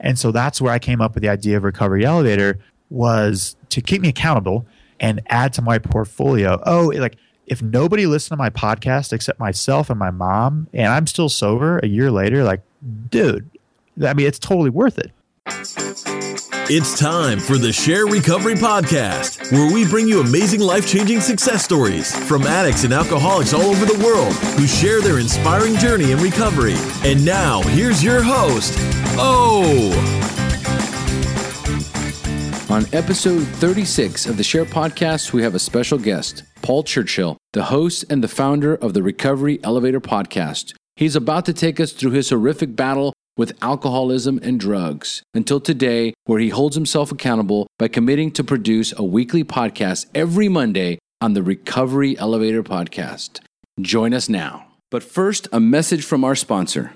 And so that's where I came up with the idea of Recovery Elevator was to keep me accountable and add to my portfolio. Oh, like if nobody listened to my podcast except myself and my mom, and I'm still sober a year later, like, dude, I mean, it's totally worth it. It's time for the Shair Recovery Podcast, where we bring you amazing life changing success stories from addicts and alcoholics all over the world who share their inspiring journey in recovery. And now, here's your host, On episode 36 of the Shair Podcast, we have a special guest, Paul Churchill, the host and the founder of the Recovery Elevator Podcast. He's about to take us through his horrific battle with alcoholism and drugs until today, where he holds himself accountable by committing to produce a weekly podcast every Monday on the Recovery Elevator Podcast. Join us now. But first, a message from our sponsor.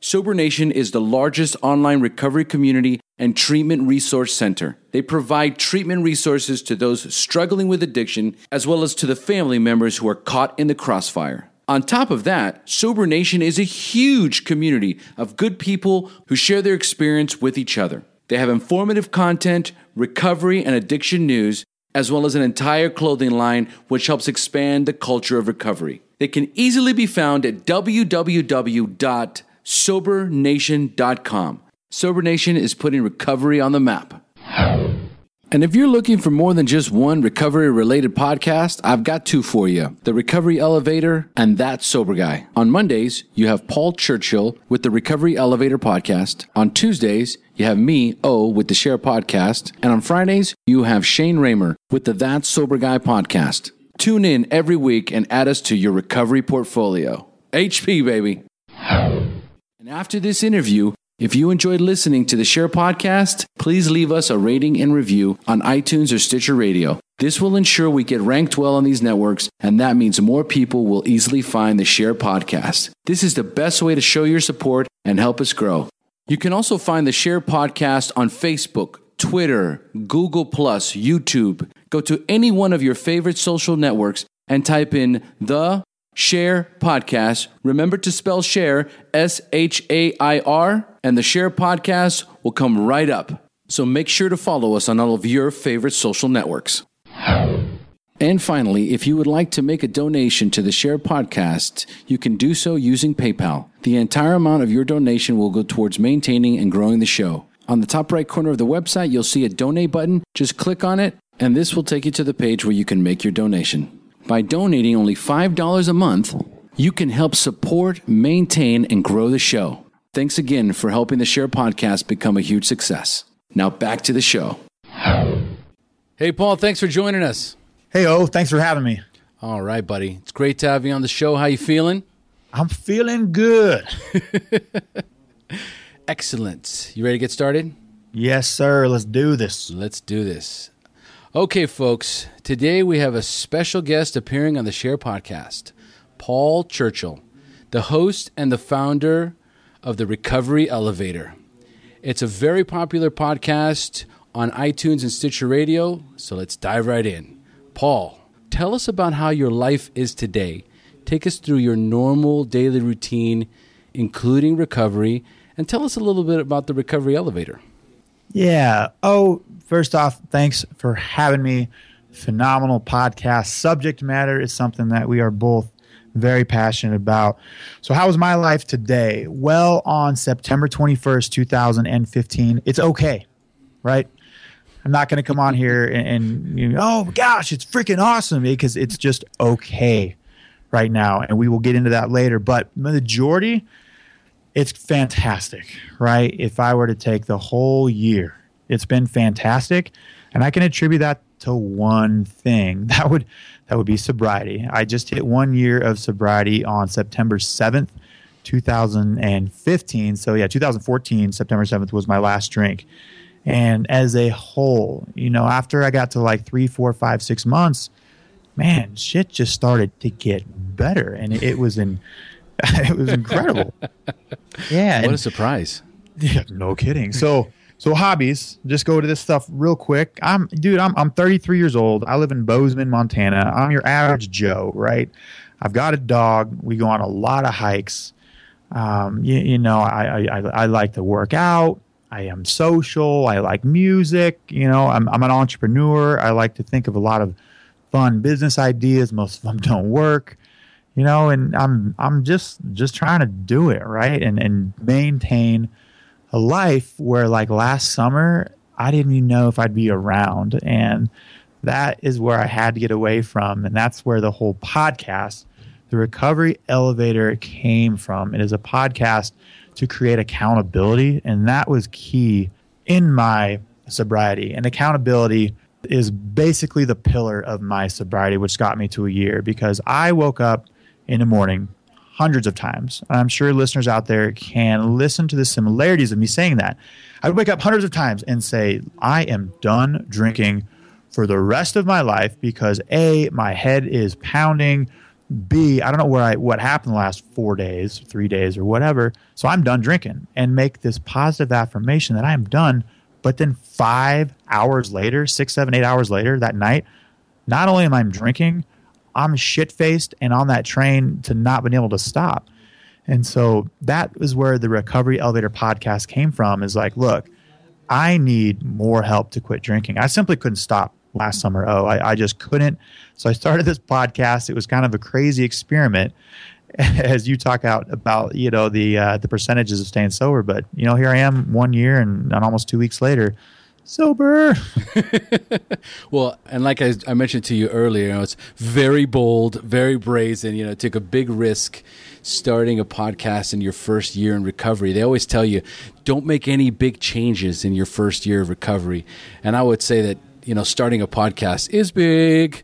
Sober Nation is the largest online recovery community and treatment resource center. They provide treatment resources to those struggling with addiction, as well as to the family members who are caught in the crossfire. On top of that, Sober Nation is a huge community of good people who share their experience with each other. They have informative content, recovery and addiction news, as well as an entire clothing line which helps expand the culture of recovery. They can easily be found at www.sobernation.com. Sober Nation is putting recovery on the map. And if you're looking for more than just one recovery related podcast, I've got two for you The Recovery Elevator and That Sober Guy. On Mondays, you have Paul Churchill with the Recovery Elevator podcast. On Tuesdays, you have me, O, with the Shair podcast. And on Fridays, you have Shane Ramer with the That Sober Guy podcast. Tune in every week and add us to your recovery portfolio. HP, baby. And after this interview, if you enjoyed listening to the Shair podcast, please leave us a rating and review on iTunes or Stitcher Radio. This will ensure we get ranked well on these networks, and that means more people will easily find the Shair podcast. This is the best way to show your support and help us grow. You can also find the Shair podcast on Facebook, Twitter, Google, YouTube. Go to any one of your favorite social networks and type in the Shair Podcast. Remember to spell share S H A I R, and the Shair Podcast will come right up. So make sure to follow us on all of your favorite social networks. And finally, if you would like to make a donation to the Shair Podcast, you can do so using PayPal. The entire amount of your donation will go towards maintaining and growing the show. On the top right corner of the website, you'll see a donate button. Just click on it, and this will take you to the page where you can make your donation. By donating only $5 a month, you can help support, maintain, and grow the show. Thanks again for helping the Shair Podcast become a huge success. Now back to the show. Hey, Paul, thanks for joining us. Hey, O, thanks for having me. All right, buddy. It's great to have you on the show. How you feeling? I'm feeling good. Excellent. You ready to get started? Yes, sir. Let's do this. Let's do this. Okay, folks, today we have a special guest appearing on the Shair Podcast, Paul Churchill, the host and the founder of the Recovery Elevator. It's a very popular podcast on iTunes and Stitcher Radio, so let's dive right in. Paul, tell us about how your life is today. Take us through your normal daily routine, including recovery, and tell us a little bit about the Recovery Elevator. Yeah. Oh, first off, thanks for having me. Phenomenal podcast. Subject matter is something that we are both very passionate about. So, how was my life today? Well, on September 21st, 2015, it's okay, right? I'm not going to come on here and, and you know, oh gosh, it's freaking awesome because it's just okay right now. And we will get into that later. But majority, it's fantastic, right? If I were to take the whole year, it's been fantastic. And I can attribute that to one thing. That would that would be sobriety. I just hit one year of sobriety on September 7th, 2015. So yeah, 2014, September 7th was my last drink. And as a whole, you know, after I got to like three, four, five, six months, man, shit just started to get better. And it, it was in it was incredible. yeah. What and- a surprise. yeah, no kidding. So, so hobbies. Just go to this stuff real quick. I'm, dude. I'm I'm 33 years old. I live in Bozeman, Montana. I'm your average Joe, right? I've got a dog. We go on a lot of hikes. Um, you, you know, I, I, I like to work out. I am social. I like music. You know, I'm, I'm an entrepreneur. I like to think of a lot of fun business ideas. Most of them don't work. You know, and I'm I'm just just trying to do it right and and maintain a life where like last summer I didn't even know if I'd be around and that is where I had to get away from and that's where the whole podcast the recovery elevator came from. It is a podcast to create accountability and that was key in my sobriety. And accountability is basically the pillar of my sobriety which got me to a year because I woke up in the morning hundreds of times. I'm sure listeners out there can listen to the similarities of me saying that. I would wake up hundreds of times and say, I am done drinking for the rest of my life because A, my head is pounding. B, I don't know where I what happened the last four days, three days, or whatever. So I'm done drinking and make this positive affirmation that I am done. But then five hours later, six, seven, eight hours later that night, not only am I drinking, I'm shit faced and on that train to not being able to stop. And so that is where the Recovery Elevator podcast came from is like, look, I need more help to quit drinking. I simply couldn't stop last summer. Oh, I, I just couldn't. So I started this podcast. It was kind of a crazy experiment as you talk out about, you know, the, uh, the percentages of staying sober. But, you know, here I am one year and, and almost two weeks later sober. well, and like I, I, mentioned to you earlier, you know, it's very bold, very brazen. You know, took a big risk starting a podcast in your first year in recovery. They always tell you, don't make any big changes in your first year of recovery. And I would say that you know, starting a podcast is big.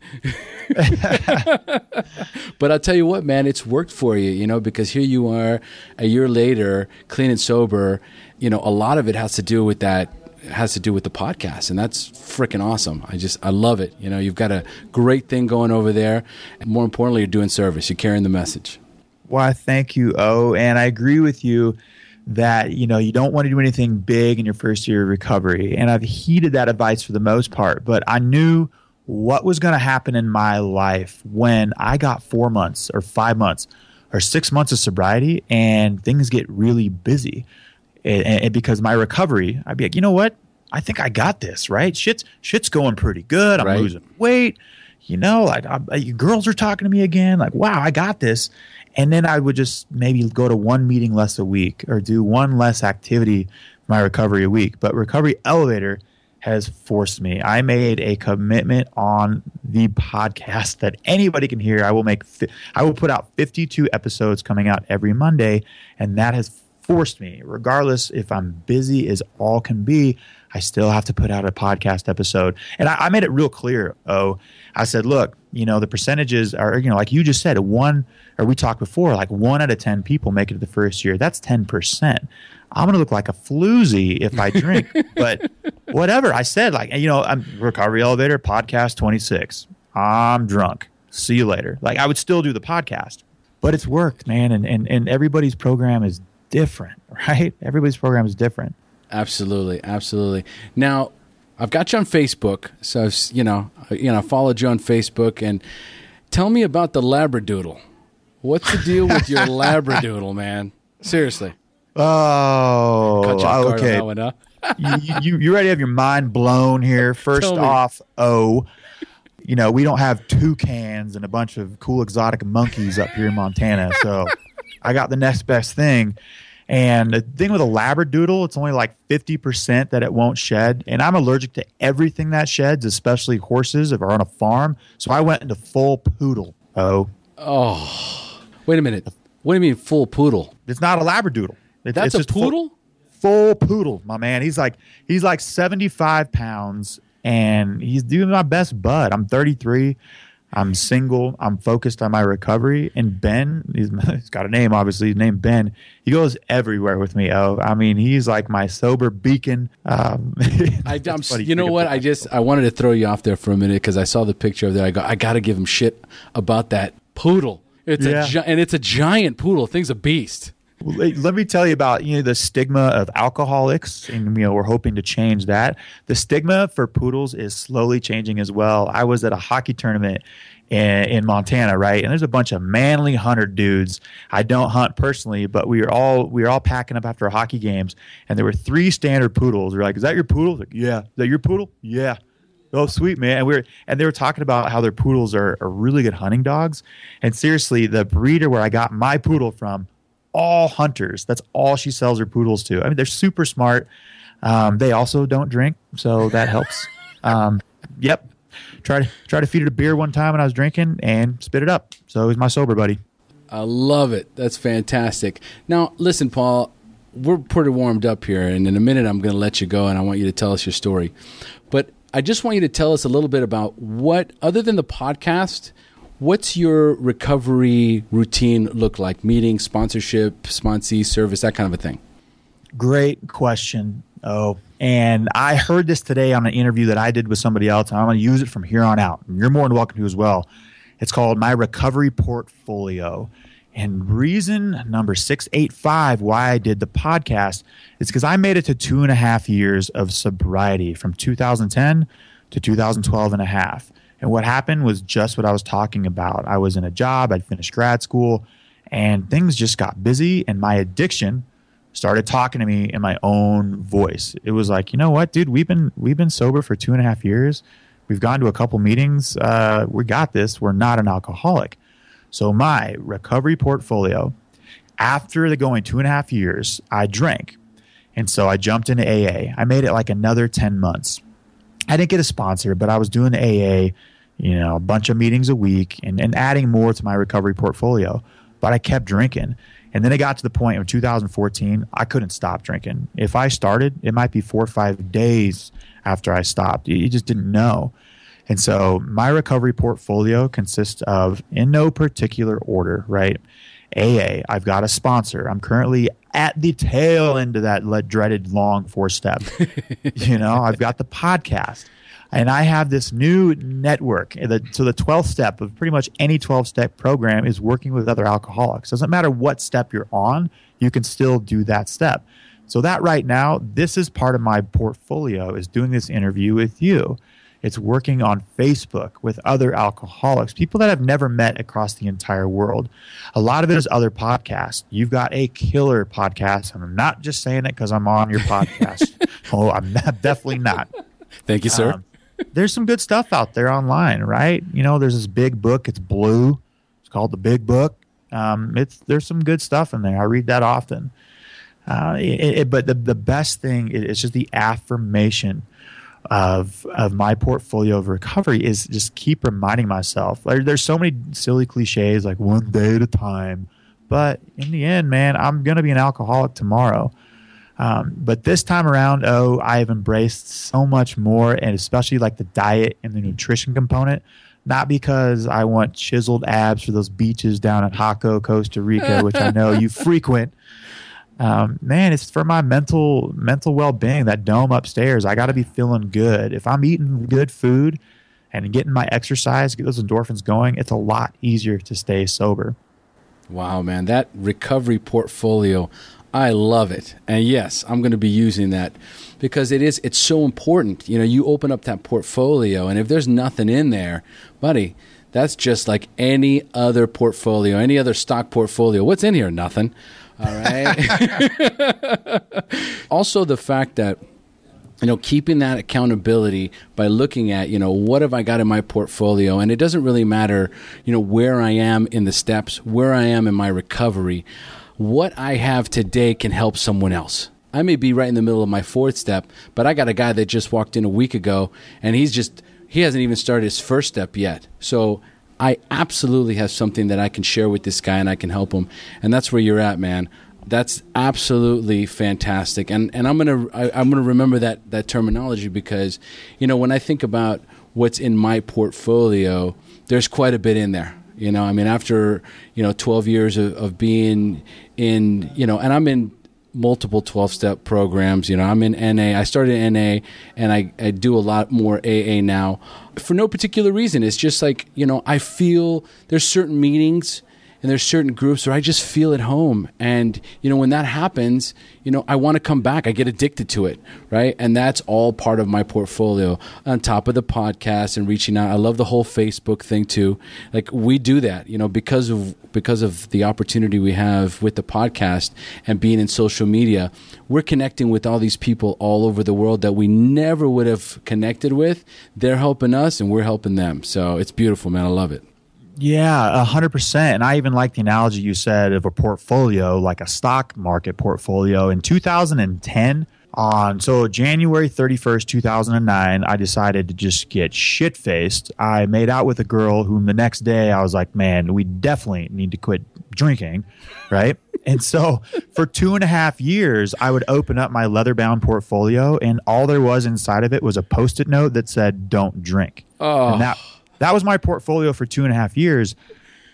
but I'll tell you what, man, it's worked for you, you know, because here you are a year later, clean and sober. You know, a lot of it has to do with that has to do with the podcast, and that's freaking awesome. I just I love it. You know, you've got a great thing going over there, and more importantly, you're doing service. You're carrying the message. Why, thank you, O, and I agree with you that you know you don't want to do anything big in your first year of recovery, and I've heeded that advice for the most part. But I knew what was going to happen in my life when I got four months or five months or six months of sobriety, and things get really busy and, and because my recovery, I'd be like, you know what? I think I got this, right? Shit's shit's going pretty good. I'm right. losing weight. You know, like I, I, uh, girls are talking to me again. Like, wow, I got this. And then I would just maybe go to one meeting less a week or do one less activity my recovery a week. But Recovery Elevator has forced me. I made a commitment on the podcast that anybody can hear. I will make. I will put out 52 episodes coming out every Monday, and that has forced me, regardless if I'm busy as all can be, I still have to put out a podcast episode. And I, I, made it real clear. Oh, I said, look, you know, the percentages are, you know, like you just said, one, or we talked before, like one out of 10 people make it the first year. That's 10%. I'm going to look like a floozy if I drink, but whatever. I said, like, you know, I'm recovery elevator podcast 26. I'm drunk. See you later. Like, I would still do the podcast, but it's worked, man. And, and, and everybody's program is different, right? Everybody's program is different. Absolutely, absolutely. Now, I've got you on Facebook, so you know, uh, you know, I followed you on Facebook, and tell me about the Labradoodle. What's the deal with your Labradoodle, man? Seriously. Oh, okay. One, huh? you, you, you ready to have your mind blown here? First off, oh, you know, we don't have toucans and a bunch of cool exotic monkeys up here in Montana, so I got the next best thing. And the thing with a Labradoodle, it's only like 50% that it won't shed. And I'm allergic to everything that sheds, especially horses if are on a farm. So I went into full poodle. Oh. Oh. Wait a minute. What do you mean full poodle? It's not a Labradoodle. It, That's a poodle? Full, full poodle, my man. He's like he's like 75 pounds and he's doing my best bud. I'm 33. I'm single. I'm focused on my recovery. And Ben, he's, he's got a name, obviously. His name Ben. He goes everywhere with me. Oh, I mean, he's like my sober beacon. Um, I, am you know what? I just I wanted to throw you off there for a minute because I saw the picture of that. I go, I got to give him shit about that poodle. It's yeah. a gi- and it's a giant poodle. Thing's a beast. Let me tell you about you know the stigma of alcoholics, and you know we're hoping to change that. The stigma for poodles is slowly changing as well. I was at a hockey tournament in, in Montana, right, and there's a bunch of manly hunter dudes. I don't hunt personally, but we were all we were all packing up after hockey games, and there were three standard poodles. We're like, "Is that your poodle?" Like, yeah. Is that your poodle? Yeah. Oh, sweet man! And we were, and they were talking about how their poodles are, are really good hunting dogs. And seriously, the breeder where I got my poodle from all hunters. That's all she sells her poodles to. I mean, they're super smart. Um, they also don't drink, so that helps. Um, yep. Try to try to feed it a beer one time when I was drinking and spit it up. So he's my sober buddy. I love it. That's fantastic. Now, listen, Paul, we're pretty warmed up here, and in a minute I'm going to let you go, and I want you to tell us your story. But I just want you to tell us a little bit about what, other than the podcast, What's your recovery routine look like? Meeting, sponsorship, sponsee, service, that kind of a thing. Great question. Oh, and I heard this today on an interview that I did with somebody else, and I'm going to use it from here on out. You're more than welcome to as well. It's called My Recovery Portfolio. And reason number 685 why I did the podcast is because I made it to two and a half years of sobriety from 2010 to 2012 and a half. And what happened was just what I was talking about. I was in a job, I'd finished grad school, and things just got busy, and my addiction started talking to me in my own voice. It was like, you know what, dude, we've been we've been sober for two and a half years. We've gone to a couple meetings. Uh, we got this. We're not an alcoholic. So my recovery portfolio, after the going two and a half years, I drank. And so I jumped into AA. I made it like another 10 months. I didn't get a sponsor, but I was doing AA, you know, a bunch of meetings a week and, and adding more to my recovery portfolio. But I kept drinking. And then it got to the point in 2014, I couldn't stop drinking. If I started, it might be four or five days after I stopped. You just didn't know. And so my recovery portfolio consists of, in no particular order, right? AA, I've got a sponsor. I'm currently at the tail end of that dreaded long four step. you know, I've got the podcast and I have this new network. So the 12th step of pretty much any 12 step program is working with other alcoholics. Doesn't matter what step you're on, you can still do that step. So that right now, this is part of my portfolio is doing this interview with you. It's working on Facebook with other alcoholics, people that I've never met across the entire world. A lot of it is other podcasts. You've got a killer podcast, and I'm not just saying it because I'm on your podcast. oh, I'm not, definitely not. Thank you, sir. Um, there's some good stuff out there online, right? You know, there's this big book. It's blue. It's called the Big Book. Um, it's there's some good stuff in there. I read that often. Uh, it, it, but the the best thing is just the affirmation of of my portfolio of recovery is just keep reminding myself. there's so many silly cliches like one day at a time, but in the end, man, I'm gonna be an alcoholic tomorrow. Um, but this time around, oh, I have embraced so much more, and especially like the diet and the nutrition component. Not because I want chiseled abs for those beaches down at Jaco, Costa Rica, which I know you frequent, um, man, it's for my mental mental well being. That dome upstairs, I got to be feeling good. If I'm eating good food and getting my exercise, get those endorphins going, it's a lot easier to stay sober. Wow, man, that recovery portfolio, I love it. And yes, I'm going to be using that because it is it's so important. You know, you open up that portfolio and if there's nothing in there, buddy, that's just like any other portfolio, any other stock portfolio. What's in here? Nothing. All right. also, the fact that you know keeping that accountability by looking at you know what have i got in my portfolio and it doesn't really matter you know where i am in the steps where i am in my recovery what i have today can help someone else i may be right in the middle of my fourth step but i got a guy that just walked in a week ago and he's just he hasn't even started his first step yet so I absolutely have something that I can share with this guy and I can help him. And that's where you're at, man. That's absolutely fantastic. And and I'm gonna I, I'm gonna remember that that terminology because, you know, when I think about what's in my portfolio, there's quite a bit in there. You know, I mean, after you know 12 years of, of being in, you know, and I'm in multiple 12 step programs. You know, I'm in NA. I started NA and I, I do a lot more AA now for no particular reason. It's just like, you know, I feel there's certain meetings and there's certain groups where I just feel at home. And, you know, when that happens, you know, I want to come back. I get addicted to it, right? And that's all part of my portfolio on top of the podcast and reaching out. I love the whole Facebook thing too. Like we do that, you know, because of because of the opportunity we have with the podcast and being in social media, we're connecting with all these people all over the world that we never would have connected with. They're helping us and we're helping them. So it's beautiful, man. I love it. Yeah, a hundred percent. And I even like the analogy you said of a portfolio, like a stock market portfolio. In 2010, on so January 31st, 2009, I decided to just get shit faced. I made out with a girl whom the next day I was like, man, we definitely need to quit drinking, right? and so for two and a half years, I would open up my leather bound portfolio, and all there was inside of it was a post it note that said, don't drink. Oh. And that that was my portfolio for two and a half years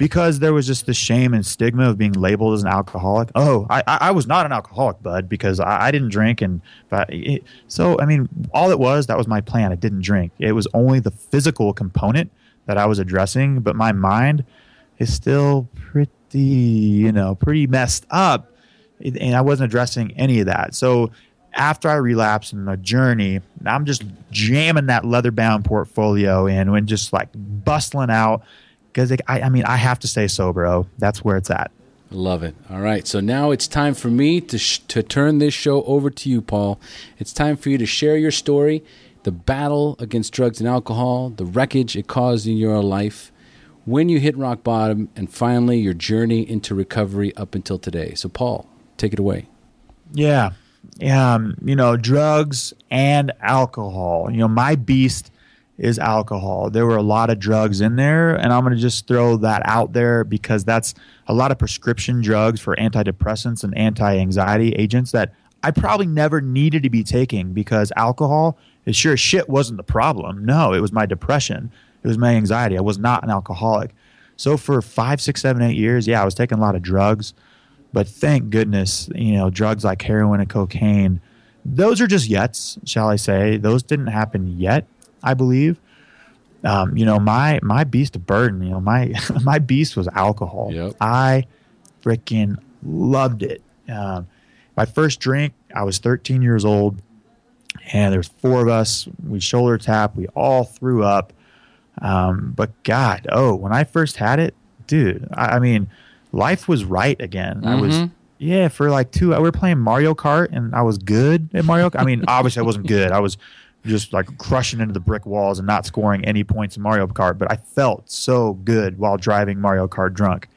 because there was just the shame and stigma of being labeled as an alcoholic. Oh, I, I was not an alcoholic, bud, because I, I didn't drink. And it, so, I mean, all it was that was my plan. I didn't drink. It was only the physical component that I was addressing, but my mind is still pretty, you know, pretty messed up, and I wasn't addressing any of that. So after I relapsed in my journey, I'm just jamming that leather bound portfolio in and just like bustling out because I, I mean, I have to stay sober. Oh, that's where it's at. Love it. All right. So now it's time for me to, sh- to turn this show over to you, Paul. It's time for you to share your story, the battle against drugs and alcohol, the wreckage it caused in your life, when you hit rock bottom, and finally your journey into recovery up until today. So, Paul, take it away. Yeah um, you know, drugs and alcohol. You know, my beast is alcohol. There were a lot of drugs in there, and I'm going to just throw that out there because that's a lot of prescription drugs for antidepressants and anti anxiety agents that I probably never needed to be taking because alcohol, is sure shit, wasn't the problem. No, it was my depression, it was my anxiety. I was not an alcoholic. So for five, six, seven, eight years, yeah, I was taking a lot of drugs. But thank goodness, you know, drugs like heroin and cocaine, those are just yets, shall I say. Those didn't happen yet, I believe. Um, you know, my my beast of burden, you know, my my beast was alcohol. Yep. I freaking loved it. Um, my first drink, I was 13 years old, and there's four of us. We shoulder tap. We all threw up. Um, but God, oh, when I first had it, dude, I, I mean, life was right again. Mm-hmm. I was mm-hmm. yeah for like two. We were playing Mario Kart, and I was good at Mario. Kart. I mean, obviously I wasn't good. I was just like crushing into the brick walls and not scoring any points in Mario Kart. But I felt so good while driving Mario Kart drunk.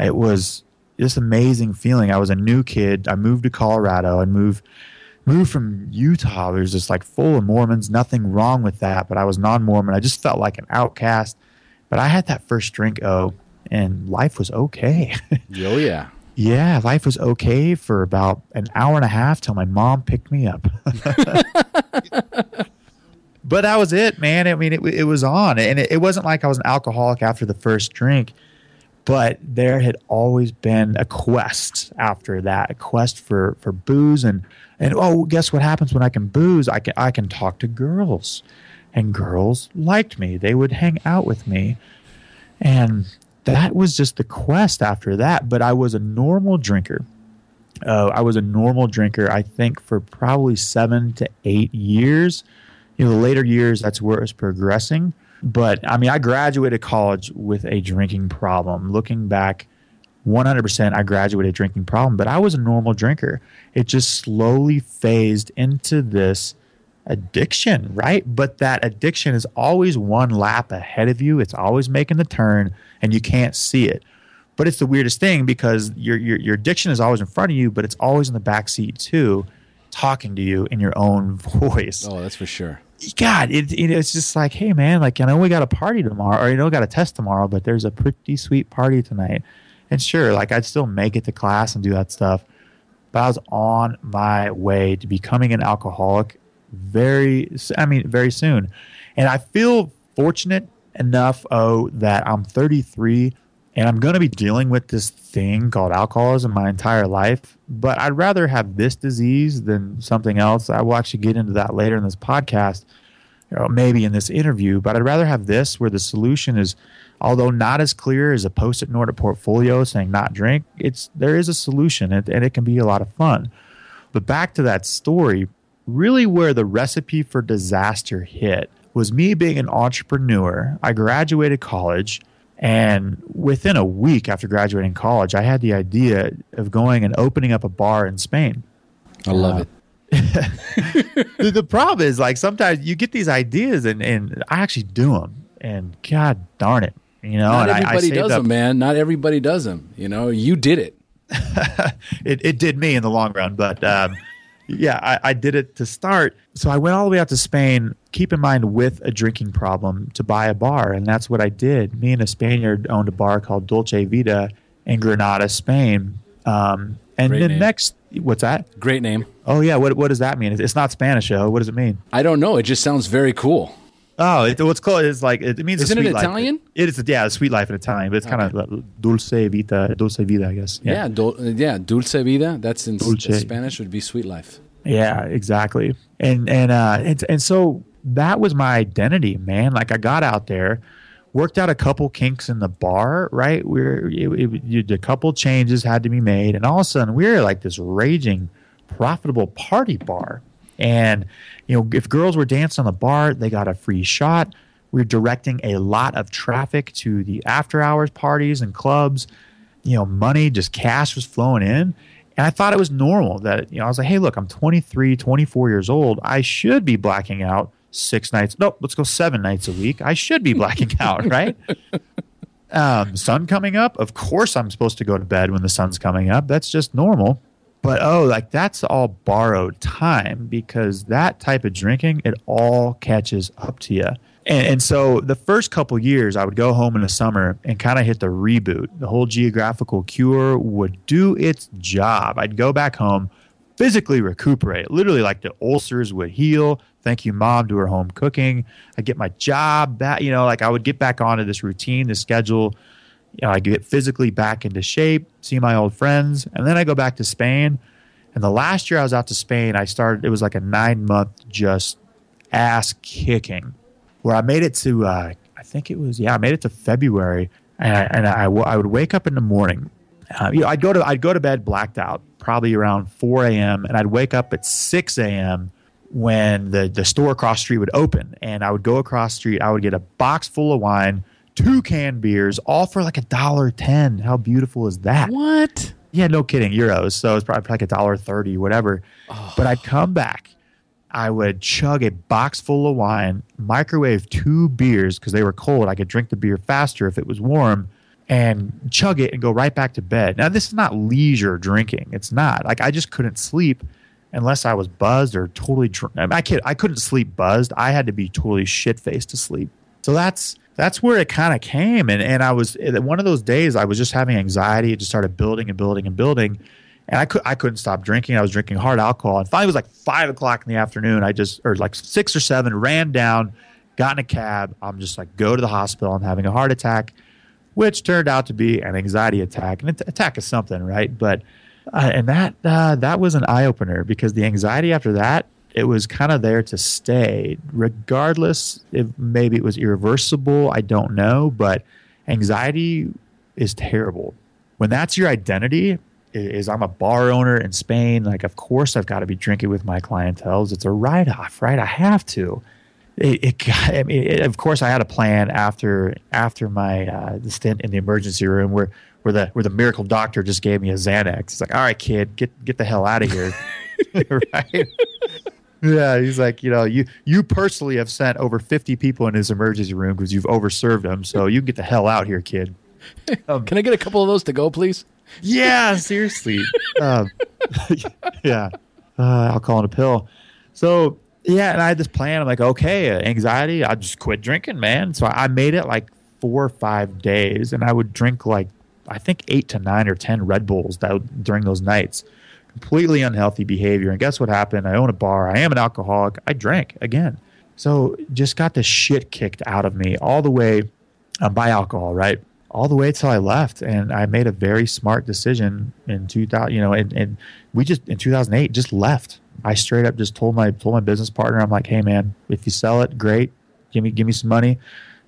It was this amazing feeling. I was a new kid. I moved to Colorado and moved moved from Utah. Was just like full of Mormons. Nothing wrong with that, but I was non-Mormon. I just felt like an outcast. But I had that first drink. Oh, and life was okay. oh yeah. Yeah, life was okay for about an hour and a half till my mom picked me up. but that was it, man. I mean, it, it was on, and it, it, wasn't like I was an alcoholic after the first drink, but there had always been a quest after that, a quest for for booze, and and oh, guess what happens when I can booze? I can I can talk to girls, and girls liked me. They would hang out with me, and that was just the quest after that. But I was a normal drinker. Uh, I was a normal drinker, I think, for probably seven to eight years. You know, the later years, that's where it was progressing. But I mean, I graduated college with a drinking problem. Looking back, 100% I graduated drinking problem, but I was a normal drinker. It just slowly phased into this addiction, right? But that addiction is always one lap ahead of you. It's always making the turn and you can't see it. But it's the weirdest thing because your, your, your addiction is always in front of you, but it's always in the back seat too, talking to you in your own voice. Oh, that's for sure. God, it, it, it's just like, hey man, like I know we got a party tomorrow, or you know, we got a test tomorrow, but there's a pretty sweet party tonight. And sure, like I'd still make it to class and do that stuff, but I was on my way to becoming an alcoholic very, I mean, very soon. And I feel fortunate enough, oh, that I'm 33 and I'm going to be dealing with this thing called alcoholism my entire life. But I'd rather have this disease than something else. I will actually get into that later in this podcast. know, maybe in this interview, but I'd rather have this where the solution is, although not as clear as a post-it note or portfolio saying not drink, it's there is a solution and, and it can be a lot of fun. But back to that story, really where the recipe for disaster hit was me being an entrepreneur. I graduated college. And within a week after graduating college, I had the idea of going and opening up a bar in Spain. I love it. the, the problem is like sometimes you get these ideas and, and I actually do them and God darn it, you know, Not and I- I everybody does them, man. Not everybody does them. You know, you did it. it, it did me in the long run, but um, yeah, I, I did it to start. So I went all the way out to Spain, keep in mind with a drinking problem, to buy a bar, and that's what I did. Me and a Spaniard owned a bar called Dolce Vita in Granada, Spain. Um, and Great the name. next, what's that? Great name. Oh yeah, what what does that mean? It's not Spanish, though. What does it mean? I don't know. It just sounds very cool. Oh, it, what's called is like it, it means Isn't it sweet life. Italian? It is, yeah, a sweet life in Italian, but it's kind of dulce vita, dulce vida, I guess. Yeah, dul- yeah, dulce vida. That's in Dulce. Spanish would be sweet life. Yeah, exactly. And and uh and, and so that was my identity, man. Like I got out there, worked out a couple kinks in the bar, right? We're it, it, a couple changes had to be made, and all of a sudden we're like this raging, profitable party bar. And you know, if girls were dancing on the bar, they got a free shot. We were directing a lot of traffic to the after hours parties and clubs you know, money, just cash was flowing in. And I thought it was normal that, you know, I was like, hey, look, I'm 23, 24 years old. I should be blacking out six nights. Nope, let's go seven nights a week. I should be blacking out, right? Um, sun coming up. Of course, I'm supposed to go to bed when the sun's coming up. That's just normal. But oh, like that's all borrowed time because that type of drinking, it all catches up to you. And, and so the first couple years, I would go home in the summer and kind of hit the reboot. The whole geographical cure would do its job. I'd go back home, physically recuperate. Literally, like the ulcers would heal. Thank you, mom, to her home cooking. I get my job back. You know, like I would get back onto this routine, this schedule. You know, I get physically back into shape, see my old friends, and then I go back to Spain. And the last year I was out to Spain, I started. It was like a nine month just ass kicking, where I made it to. Uh, I think it was yeah, I made it to February, and I, and I, I would wake up in the morning. Uh, you know, I'd go to I'd go to bed blacked out, probably around four a.m., and I'd wake up at six a.m. when the the store across the street would open, and I would go across the street. I would get a box full of wine, two canned beers, all for like a dollar ten. How beautiful is that? What? Yeah, no kidding, euros. So it's probably like a dollar thirty, whatever. Oh. But I'd come back, I would chug a box full of wine, microwave two beers because they were cold. I could drink the beer faster if it was warm, and chug it and go right back to bed. Now this is not leisure drinking. It's not like I just couldn't sleep unless I was buzzed or totally drunk. I, mean, I kid, I couldn't sleep buzzed. I had to be totally shit faced to sleep. So that's that's where it kind of came. And and I was one of those days I was just having anxiety. It just started building and building and building. And I could I couldn't stop drinking. I was drinking hard alcohol. And finally it was like five o'clock in the afternoon. I just or like six or seven, ran down, got in a cab. I'm just like, go to the hospital. I'm having a heart attack, which turned out to be an anxiety attack. An attack is something, right? But uh, and that uh, that was an eye opener because the anxiety after that it was kind of there to stay, regardless if maybe it was irreversible. I don't know, but anxiety is terrible. When that's your identity, is I'm a bar owner in Spain. Like, of course, I've got to be drinking with my clientels. It's a write off, right? I have to. It, it, got- I mean, it, of course, I had a plan after after my uh, the stint in the emergency room where where the where the miracle doctor just gave me a Xanax. It's like, all right, kid, get get the hell out of here, right? Yeah, he's like, you know, you you personally have sent over fifty people in his emergency room because you've overserved them. So you can get the hell out here, kid. Can I get a couple of those to go, please? Yeah, seriously. um, yeah, uh, I'll call it a pill. So yeah, and I had this plan. I'm like, okay, uh, anxiety. I just quit drinking, man. So I made it like four or five days, and I would drink like I think eight to nine or ten Red Bulls that during those nights. Completely unhealthy behavior. And guess what happened? I own a bar. I am an alcoholic. I drank again. So just got the shit kicked out of me all the way um, by alcohol, right? All the way till I left, and I made a very smart decision in 2000. You know, and, and we just in 2008 just left. I straight up just told my told my business partner, I'm like, hey man, if you sell it, great. Give me give me some money.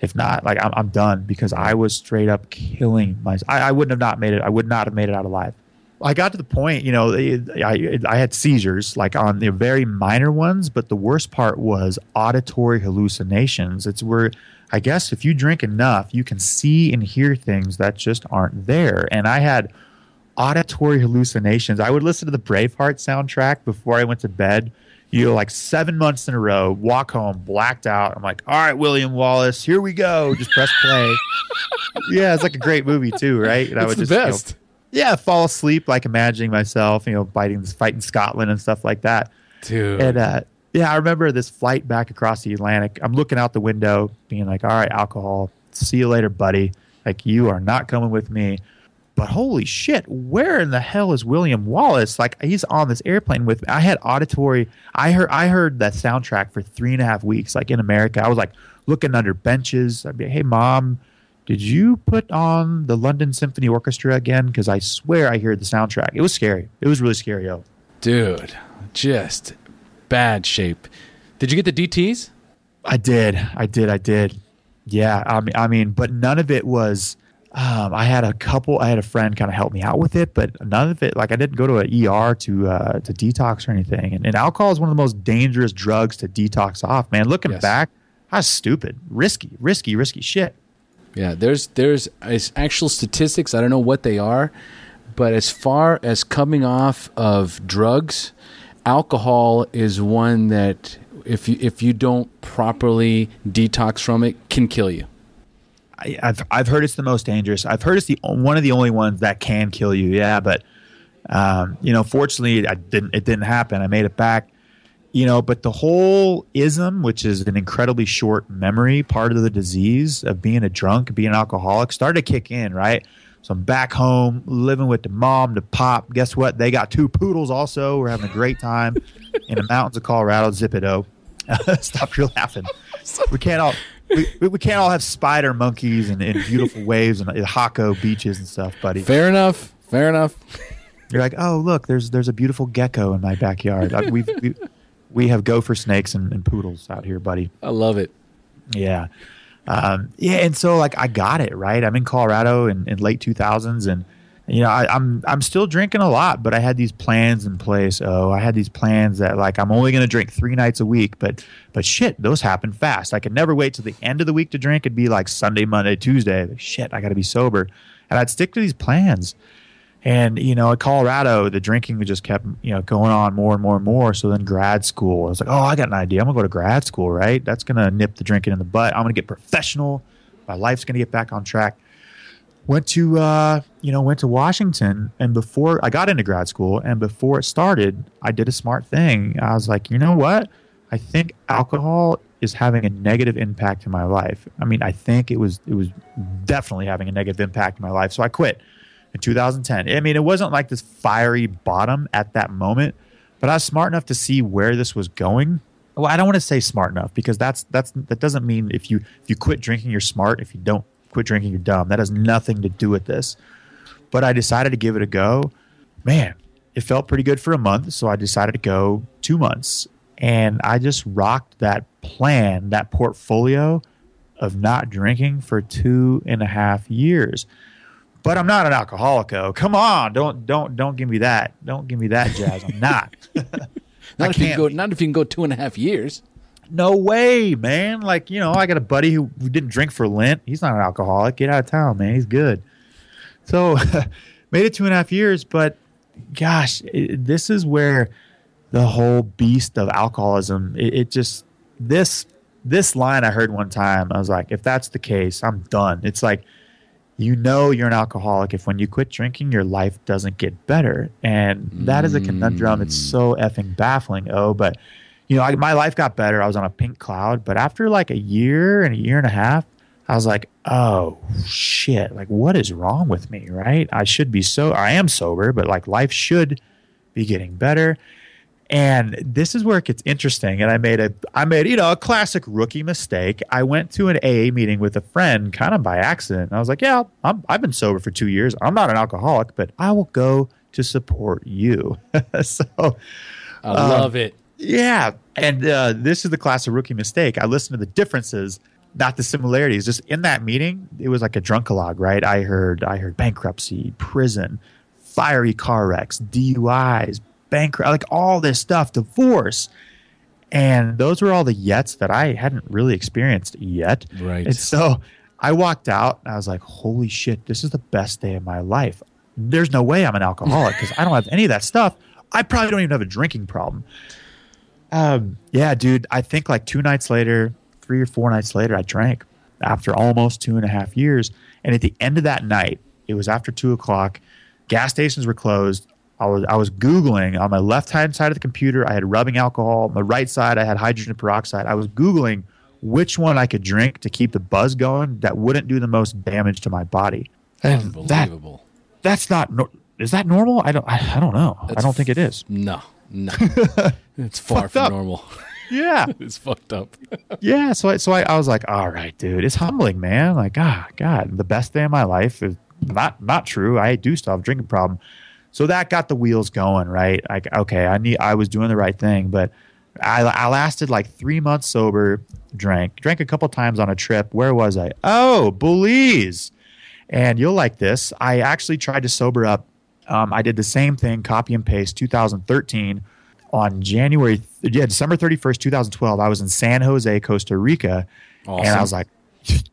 If not, like I'm, I'm done because I was straight up killing myself. I, I wouldn't have not made it. I would not have made it out alive. I got to the point, you know, I, I had seizures like on the very minor ones, but the worst part was auditory hallucinations. It's where I guess if you drink enough, you can see and hear things that just aren't there. And I had auditory hallucinations. I would listen to the Braveheart soundtrack before I went to bed. You know, like seven months in a row, walk home, blacked out. I'm like, all right, William Wallace, here we go. Just press play. yeah, it's like a great movie too, right? And it's I would the just, best. You know, yeah, fall asleep, like imagining myself, you know, fighting this fight in Scotland and stuff like that. Dude. And uh, yeah, I remember this flight back across the Atlantic. I'm looking out the window, being like, all right, alcohol, see you later, buddy. Like, you are not coming with me. But holy shit, where in the hell is William Wallace? Like he's on this airplane with me. I had auditory. I heard I heard that soundtrack for three and a half weeks. Like in America, I was like looking under benches. I'd be, hey mom, did you put on the London Symphony Orchestra again? Because I swear I hear the soundtrack. It was scary. It was really scary, yo. Dude, just bad shape. Did you get the DTS? I did. I did. I did. Yeah. I mean, I mean, but none of it was um, I had a couple. I had a friend kind of help me out with it, but none of it. Like I didn't go to an ER to uh, to detox or anything. And, and, alcohol is one of the most dangerous drugs to detox off. Man, looking yes. back, I was stupid, risky, risky, risky shit. Yeah, there's there's actual statistics. I don't know what they are, but as far as coming off of drugs, alcohol is one that if you if you don't properly detox from it, can kill you. I, have I've heard it's the most dangerous. I've heard it's the one of the only ones that can kill you. Yeah, but um, you know, fortunately, I didn't. It didn't happen. I made it back. You know, but the whole ism, which is an incredibly short memory, part of the disease of being a drunk, being an alcoholic, started to kick in. Right. So I'm back home, living with the mom, the pop. Guess what? They got two poodles. Also, we're having a great time in the mountains of Colorado. Zip it, oh. Stop your laughing. We can't all we, we can't all have spider monkeys and, and beautiful waves and Jaco beaches and stuff, buddy. Fair enough. Fair enough. You're like, oh look, there's there's a beautiful gecko in my backyard. We've, we we have gopher snakes and, and, poodles out here, buddy. I love it. Yeah, um, yeah, and so like I got it right. I'm in Colorado in, in late 2000s, and you know, I, am I'm, I'm still drinking a lot, but I had these plans in place. Oh, I had these plans that like I'm only going to drink three nights a week, but but shit, those happen fast. I could never wait till the end of the week to drink. It'd be like Sunday, Monday, Tuesday. Shit, I got to be sober, and I'd stick to these plans. And you know, at Colorado, the drinking just kept you know going on more and more and more. So then grad school, I was like, oh, I got an idea. I'm gonna go to grad school, right? That's gonna nip the drinking in the butt. I'm gonna get professional. My life's gonna get back on track went to uh, you know went to Washington, and before I got into grad school, and before it started, I did a smart thing. I was like, you know what? I think alcohol is having a negative impact in my life. I mean, I think it was it was definitely having a negative impact in my life. So I quit in 2010. I mean, it wasn't like this fiery bottom at that moment, but I was smart enough to see where this was going. Well, I don't want to say smart enough because that's that's that doesn't mean if you if you quit drinking you're smart. If you don't quit drinking, you're dumb. That has nothing to do with this. But I decided to give it a go. Man, it felt pretty good for a month. So I decided to go two months. And I just rocked that plan, that portfolio of not drinking for two and a half years. But I'm not an alcoholic. Oh, come on! Don't don't don't give me that. Don't give me that jazz. I'm not. not if you can go. Not if you can go two and a half years. No way, man. Like, you know, I got a buddy who, who didn't drink for Lent. He's not an alcoholic. Get out of town, man. He's good. So, made it two and a half years, but gosh, it, this is where the whole beast of alcoholism, it, it just, this, this line I heard one time, I was like, if that's the case, I'm done. It's like, you know you're an alcoholic. If when you quit drinking your life doesn't get better. And that is a conundrum. It's mm. so effing baffling. Oh but you know, I, my life got better. I was on a pink cloud, but after like a year and a year and a half, I was like, oh shit, like what is wrong with me, right? I should be so, I am sober, but like life should be getting better. And this is where it gets interesting. And I made a, I made, you know, a classic rookie mistake. I went to an AA meeting with a friend kind of by accident. And I was like, yeah, I'm, I've been sober for two years. I'm not an alcoholic, but I will go to support you. so I love it. Yeah. And uh, this is the classic rookie mistake. I listened to the differences, not the similarities. Just in that meeting, it was like a drunkalog, right? I heard I heard bankruptcy, prison, fiery car wrecks, DUIs, bankrupt, like all this stuff, divorce. And those were all the yets that I hadn't really experienced yet. Right. And so I walked out and I was like, holy shit, this is the best day of my life. There's no way I'm an alcoholic because I don't have any of that stuff. I probably don't even have a drinking problem. Um, yeah, dude, I think like two nights later, three or four nights later, I drank after almost two and a half years. And at the end of that night, it was after two o'clock. Gas stations were closed. I was I was googling on my left hand side of the computer. I had rubbing alcohol. On the right side, I had hydrogen peroxide. I was googling which one I could drink to keep the buzz going that wouldn't do the most damage to my body. And that Unbelievable. that's not is that normal? I don't I, I don't know. I don't think it is. no, no. it's far from up. normal. Yeah. it's fucked up. yeah. So I, so I, I was like, all right, dude, it's humbling, man. Like, ah, God, the best day of my life is not not true. I do still have a drinking problem. So that got the wheels going, right? Like, okay, I need, I was doing the right thing, but I, I lasted like three months sober. Drank, drank a couple times on a trip. Where was I? Oh, Belize. And you'll like this. I actually tried to sober up. Um, I did the same thing, copy and paste, 2013 on January, yeah, December 31st, 2012, I was in San Jose, Costa Rica. And I was like,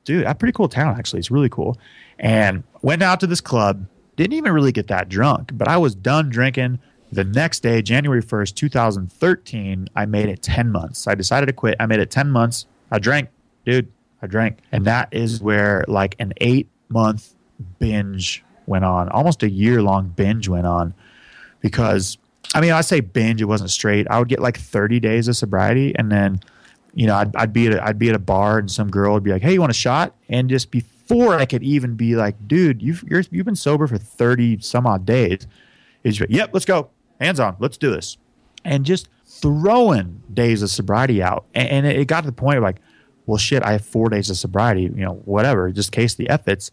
dude, that's a pretty cool town, actually. It's really cool. And went out to this club, didn't even really get that drunk, but I was done drinking. The next day, January 1st, 2013, I made it 10 months. I decided to quit. I made it 10 months. I drank, dude, I drank. And that is where like an eight month binge went on, almost a year long binge went on because I mean, I say binge. It wasn't straight. I would get like 30 days of sobriety, and then, you know, I'd, I'd be at a, I'd be at a bar, and some girl would be like, "Hey, you want a shot?" And just before I could even be like, "Dude, you've you're, you've been sober for 30 some odd days," is like, "Yep, let's go, hands on, let's do this," and just throwing days of sobriety out, and, and it got to the point of like, well, shit, I have four days of sobriety, you know, whatever, just case the efforts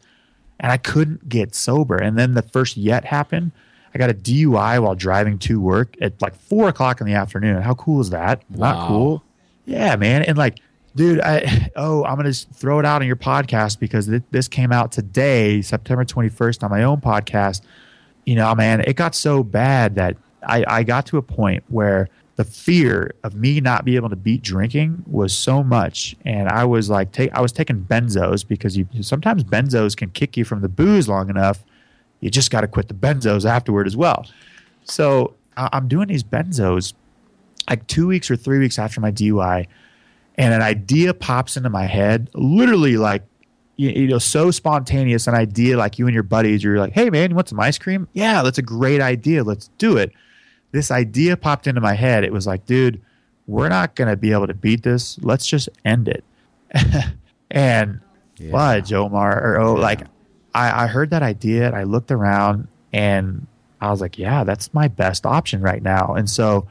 and I couldn't get sober. And then the first yet happened. I got a DUI while driving to work at like four o'clock in the afternoon. How cool is that? Wow. Not cool. Yeah, man. And like, dude, I oh, I'm gonna throw it out on your podcast because th- this came out today, September 21st, on my own podcast. You know, man, it got so bad that I, I got to a point where the fear of me not being able to beat drinking was so much, and I was like, take I was taking benzos because you sometimes benzos can kick you from the booze long enough. You just got to quit the benzos afterward as well. So I- I'm doing these benzos like two weeks or three weeks after my DUI, and an idea pops into my head, literally like you, know, so spontaneous. An idea like you and your buddies, you're like, "Hey, man, you want some ice cream? Yeah, that's a great idea. Let's do it." This idea popped into my head. It was like, dude, we're not gonna be able to beat this. Let's just end it. and fudge, Omar, or oh, like I, I heard that idea and I looked around and I was like, yeah, that's my best option right now. And so,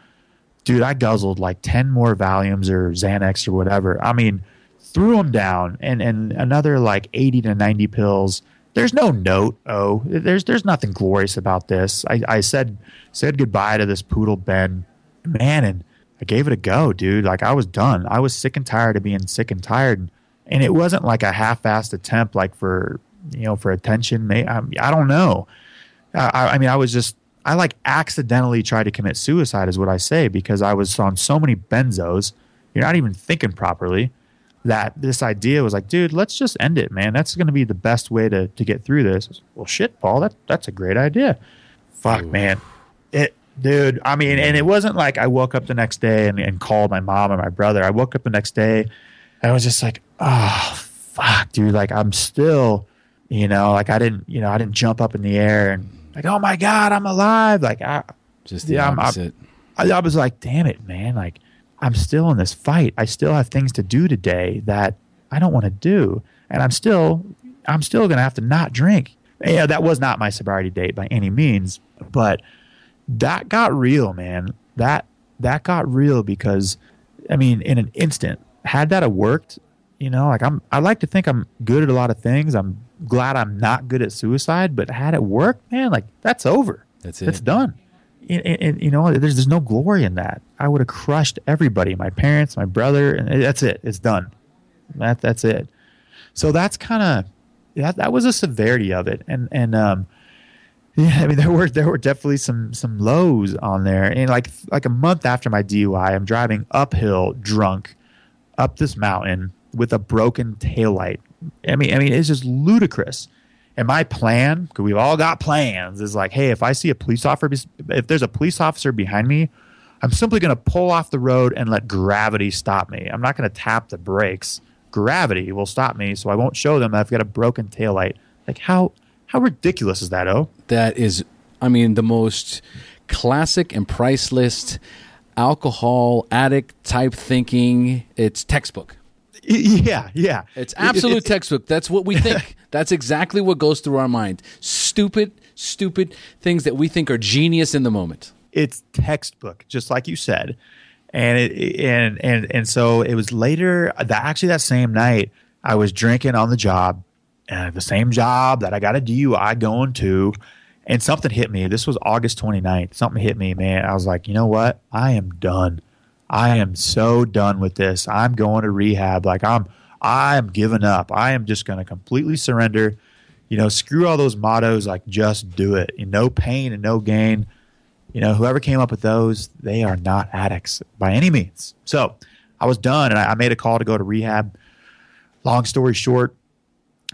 dude, I guzzled like 10 more Valiums or Xanax or whatever. I mean, threw them down and, and another like 80 to 90 pills. There's no note. Oh, there's, there's nothing glorious about this. I, I said, said goodbye to this poodle Ben, man. And I gave it a go, dude. Like I was done. I was sick and tired of being sick and tired. And it wasn't like a half-assed attempt, like for, you know, for attention. I, I don't know. I, I mean, I was just, I like accidentally tried to commit suicide, is what I say, because I was on so many benzos. You're not even thinking properly. That this idea was like, dude, let's just end it, man. That's going to be the best way to, to get through this. Was, well, shit, Paul, that that's a great idea. Fuck, man. It, dude. I mean, and it wasn't like I woke up the next day and, and called my mom or my brother. I woke up the next day, and I was just like, oh, fuck, dude. Like I'm still, you know, like I didn't, you know, I didn't jump up in the air and like, oh my god, I'm alive. Like I, Just the Yeah, I'm- I'm- I, I was like, damn it, man. Like, I'm still in this fight. I still have things to do today that I don't want to do. And I'm still, I'm still going to have to not drink. And, yeah, that was not my sobriety date by any means, but that got real, man. That, that got real because, I mean, in an instant, had that have worked, you know, like I'm, I like to think I'm good at a lot of things. I'm glad I'm not good at suicide, but had it worked, man, like that's over. That's it. It's it. done. and, and, you know, there's there's no glory in that. I would have crushed everybody, my parents, my brother, and that's it. It's done. That that's it. So that's kind of that that was a severity of it, and and um, yeah, I mean there were there were definitely some some lows on there, and like like a month after my DUI, I'm driving uphill drunk up this mountain with a broken taillight. I mean, I mean it's just ludicrous. And my plan, because we've all got plans, is like, hey, if I see a police officer, if there's a police officer behind me, I'm simply going to pull off the road and let gravity stop me. I'm not going to tap the brakes. Gravity will stop me, so I won't show them that I've got a broken taillight. Like how how ridiculous is that? Oh, that is, I mean, the most classic and priceless alcohol addict type thinking. It's textbook. Yeah, yeah. It's absolute textbook. That's what we think. That's exactly what goes through our mind. Stupid, stupid things that we think are genius in the moment. It's textbook, just like you said. And it and and and so it was later that actually that same night I was drinking on the job, uh, the same job that I got a DUI going to, and something hit me. This was August 29th. Something hit me, man. I was like, you know what? I am done. I am so done with this. I'm going to rehab. Like I'm I am giving up. I am just going to completely surrender. You know, screw all those mottos like just do it. no pain and no gain. You know, whoever came up with those, they are not addicts by any means. So I was done and I, I made a call to go to rehab. Long story short,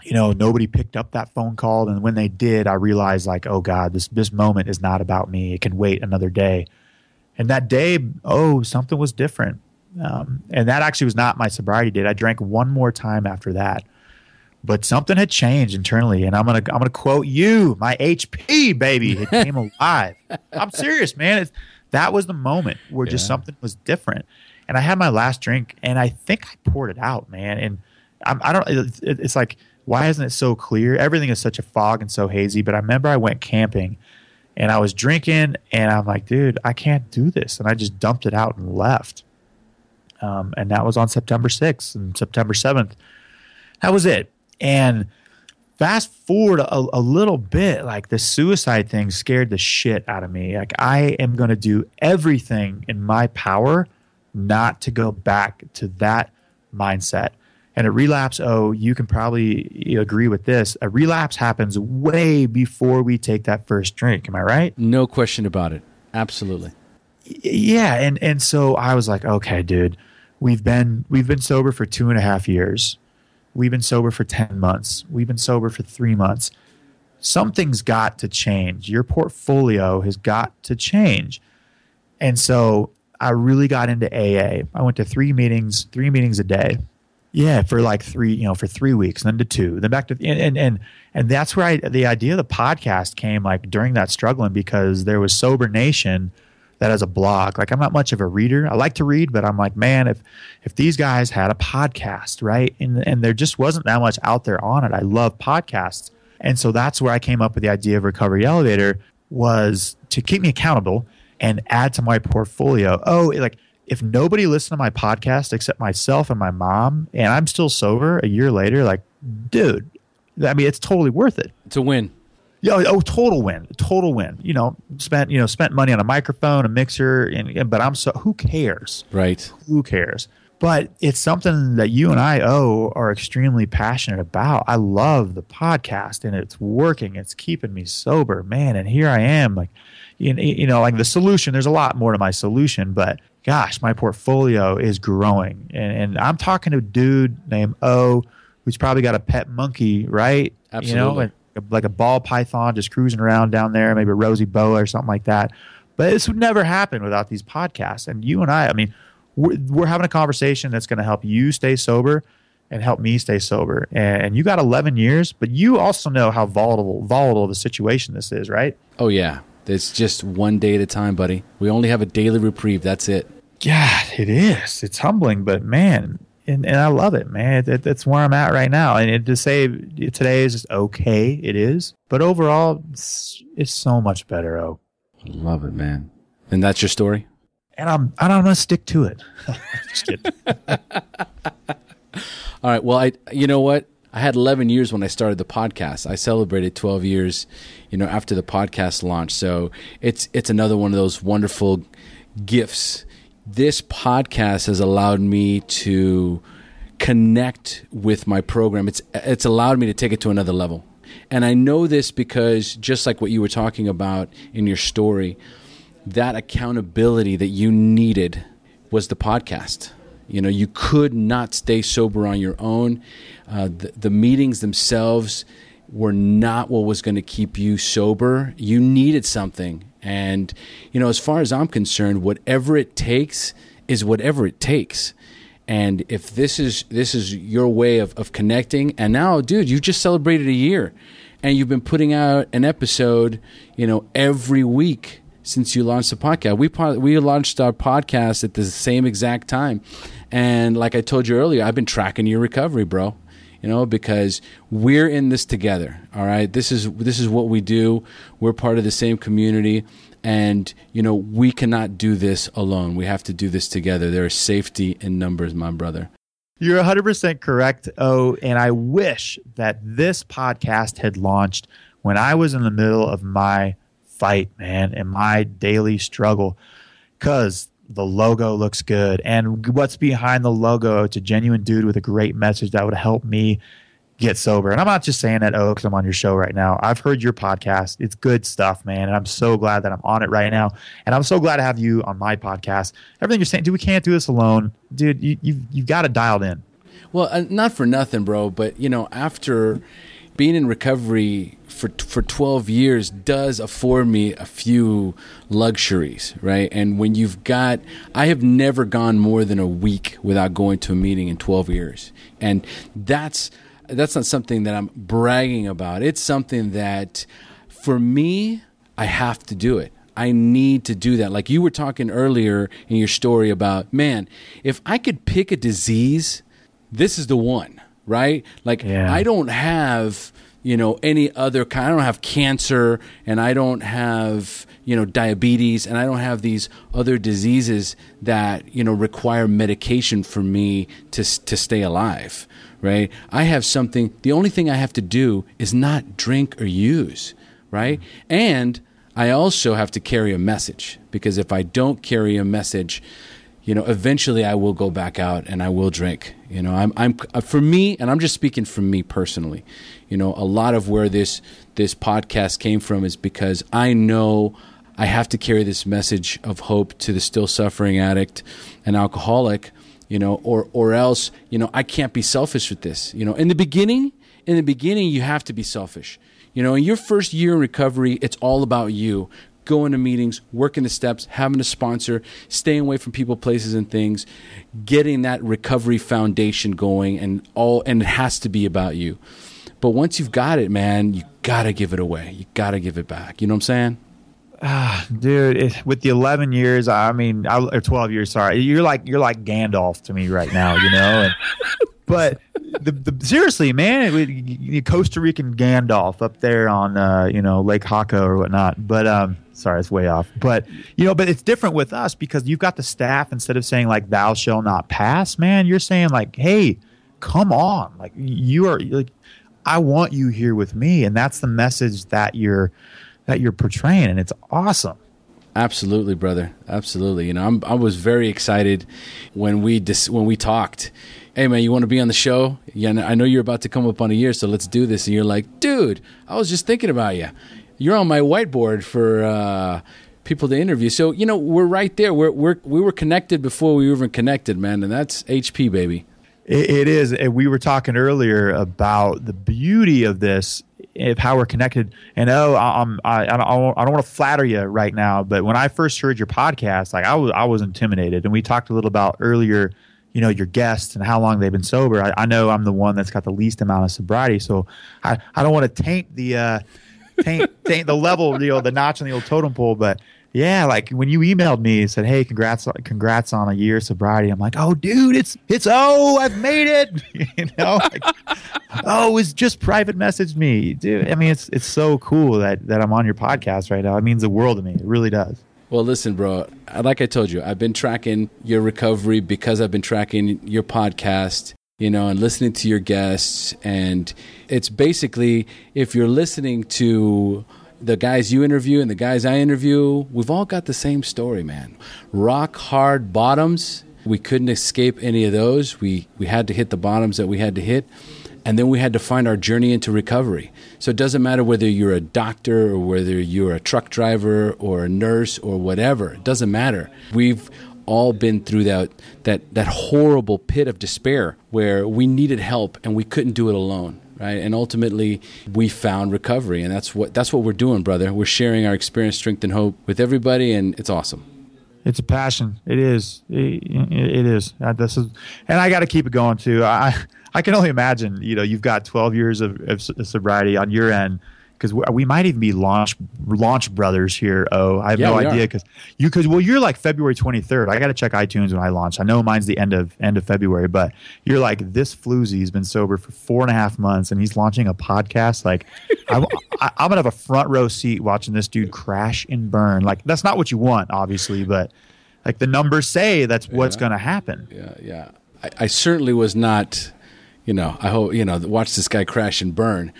you know, nobody picked up that phone call. And when they did, I realized like, oh God, this this moment is not about me. It can wait another day. And that day, oh, something was different. Um, and that actually was not my sobriety date. I drank one more time after that, but something had changed internally. And I'm gonna I'm gonna quote you, my HP baby, it came alive. I'm serious, man. It's, that was the moment where yeah. just something was different. And I had my last drink, and I think I poured it out, man. And I'm, I don't. It, it's like why isn't it so clear? Everything is such a fog and so hazy. But I remember I went camping and I was drinking and I'm like, dude, I can't do this. And I just dumped it out and left. Um, and that was on September 6th and September 7th. That was it. And fast forward a, a, little bit, like the suicide thing scared the shit out of me. Like I am going to do everything in my power not to go back to that mindset. And a relapse, oh, you can probably agree with this. A relapse happens way before we take that first drink. Am I right? No question about it. Absolutely. Yeah, and and so I was like, okay, dude, we've been we've been sober for two and a half years. We've been sober for ten months. We've been sober for three months. Something's got to change. Your portfolio has got to change. And so I really got into AA. I went to three meetings, three meetings a day. Yeah, for like three, you know, for three weeks, then to two, then back to and and and, and that's where I, the idea of the podcast came like during that struggling because there was Sober Nation that as a blog. Like I'm not much of a reader. I like to read, but I'm like, man, if if these guys had a podcast, right? And and there just wasn't that much out there on it. I love podcasts. And so that's where I came up with the idea of Recovery Elevator was to keep me accountable and add to my portfolio. Oh, like if nobody listened to my podcast except myself and my mom, and I'm still sober a year later, like, dude, I mean, it's totally worth it. It's a win. Yeah, oh, oh total win, total win. You know, spent you know spent money on a microphone, a mixer, and but I'm so who cares? Right. Who cares? But it's something that you and I owe are extremely passionate about. I love the podcast, and it's working. It's keeping me sober, man. And here I am, like you, you know, like the solution. There's a lot more to my solution, but gosh, my portfolio is growing, and, and I'm talking to a dude named O, who's probably got a pet monkey, right? Absolutely. You know, and, like a ball python just cruising around down there, maybe a rosy boa or something like that. But this would never happen without these podcasts. And you and I, I mean, we're, we're having a conversation that's going to help you stay sober and help me stay sober. And you got 11 years, but you also know how volatile volatile the situation this is, right? Oh yeah, it's just one day at a time, buddy. We only have a daily reprieve. That's it. Yeah, it is. It's humbling, but man, and, and I love it, man. It, that's where I'm at right now. And it, to say today is just okay, it is. But overall, it's, it's so much better. Oh, love it, man. And that's your story. And I'm and I'm gonna stick to it. All right. Well, I you know what I had 11 years when I started the podcast. I celebrated 12 years, you know, after the podcast launch. So it's it's another one of those wonderful gifts. This podcast has allowed me to connect with my program. It's it's allowed me to take it to another level. And I know this because just like what you were talking about in your story, that accountability that you needed was the podcast. You know, you could not stay sober on your own. Uh, the, the meetings themselves were not what was going to keep you sober. You needed something. And, you know, as far as I'm concerned, whatever it takes is whatever it takes. And if this is this is your way of, of connecting, and now, dude, you just celebrated a year, and you've been putting out an episode, you know, every week since you launched the podcast. We we launched our podcast at the same exact time, and like I told you earlier, I've been tracking your recovery, bro. You know, because we're in this together. All right, this is this is what we do. We're part of the same community, and you know we cannot do this alone. We have to do this together. There is safety in numbers, my brother. You're 100% correct. Oh, and I wish that this podcast had launched when I was in the middle of my fight, man, and my daily struggle because the logo looks good. And what's behind the logo? It's a genuine dude with a great message that would help me get sober. And I'm not just saying that, oh, because I'm on your show right now. I've heard your podcast. It's good stuff, man. And I'm so glad that I'm on it right now. And I'm so glad to have you on my podcast. Everything you're saying, dude, we can't do this alone. Dude, you, you've, you've got it dialed in. Well, uh, not for nothing, bro, but, you know, after being in recovery for for 12 years does afford me a few luxuries, right? And when you've got I have never gone more than a week without going to a meeting in 12 years. And that's that's not something that I'm bragging about. It's something that for me I have to do it. I need to do that. Like you were talking earlier in your story about, man, if I could pick a disease, this is the one, right? Like yeah. I don't have you know any other kind. I don't have cancer, and I don't have you know diabetes, and I don't have these other diseases that you know require medication for me to to stay alive. Right? I have something. The only thing I have to do is not drink or use. Right? And I also have to carry a message because if I don't carry a message, you know, eventually I will go back out and I will drink. You know, I'm, I'm uh, for me, and I'm just speaking for me personally you know, a lot of where this this podcast came from is because I know I have to carry this message of hope to the still suffering addict and alcoholic, you know, or or else, you know, I can't be selfish with this. You know, in the beginning, in the beginning you have to be selfish. You know, in your first year in recovery, it's all about you. Going to meetings, working the steps, having a sponsor, staying away from people, places, and things, getting that recovery foundation going, and all, and it has to be about you. But once you've got it, man, you gotta give it away. You gotta give it back. You know what I'm saying? Ah, dude, it, with the 11 years, I mean, I, or 12 years, sorry, you're like you're like Gandalf to me right now, you know. And, but the, the, seriously, man, it, Costa Rican Gandalf up there on uh, you know Lake Haka or whatnot. But um, sorry, it's way off. But you know, but it's different with us because you've got the staff instead of saying like "Thou shall not pass," man. You're saying like, "Hey, come on!" Like you are like I want you here with me, and that's the message that you're that you're portraying, and it's awesome. Absolutely, brother. Absolutely. You know, I'm, i was very excited when we dis- when we talked. Hey, man, you want to be on the show? Yeah, I know you're about to come up on a year, so let's do this. And you're like, dude, I was just thinking about you. You're on my whiteboard for uh, people to interview. So you know, we're right there. We're, we're we were connected before we were even connected, man, and that's HP, baby it, it is. And we were talking earlier about the beauty of this, of how we're connected. And oh, I'm, I, I don't, I don't want to flatter you right now, but when I first heard your podcast, like I was, I was intimidated. And we talked a little about earlier, you know, your guests and how long they've been sober. I, I know I'm the one that's got the least amount of sobriety, so I, I don't want to taint the, uh, taint, taint the level, you know, the notch on the old totem pole, but yeah, like when you emailed me and said, "Hey, congrats, congrats on a year of sobriety," I'm like, "Oh, dude, it's it's oh, I've made it!" you know, like, oh, it's just private messaged me, dude. I mean, it's it's so cool that that I'm on your podcast right now. It means the world to me. It really does. Well, listen, bro. Like I told you, I've been tracking your recovery because I've been tracking your podcast. you know, and listening to your guests. And it's basically if you're listening to the guys you interview and the guys I interview, we've all got the same story, man. Rock hard bottoms. We couldn't escape any of those. We we had to hit the bottoms that we had to hit. And then we had to find our journey into recovery. So it doesn't matter whether you're a doctor or whether you're a truck driver or a nurse or whatever. It doesn't matter. We've all been through that that that horrible pit of despair where we needed help and we couldn't do it alone right? And ultimately we found recovery and that's what that's what we're doing brother. We're sharing our experience strength and hope with everybody and it's awesome. It's a passion. It is. It, it is. This is and i got to keep it going too. I i can only imagine you know you've got 12 years of, of sobriety on your end because we might even be launch launch brothers here. Oh, I have yeah, no idea because you because well you're like February 23rd. I got to check iTunes when I launch. I know mine's the end of end of February, but you're like this floozy's been sober for four and a half months and he's launching a podcast. Like I, am gonna have a front row seat watching this dude crash and burn. Like that's not what you want, obviously, but like the numbers say that's what's yeah. gonna happen. Yeah, yeah. I, I certainly was not. You know, I hope you know. Watch this guy crash and burn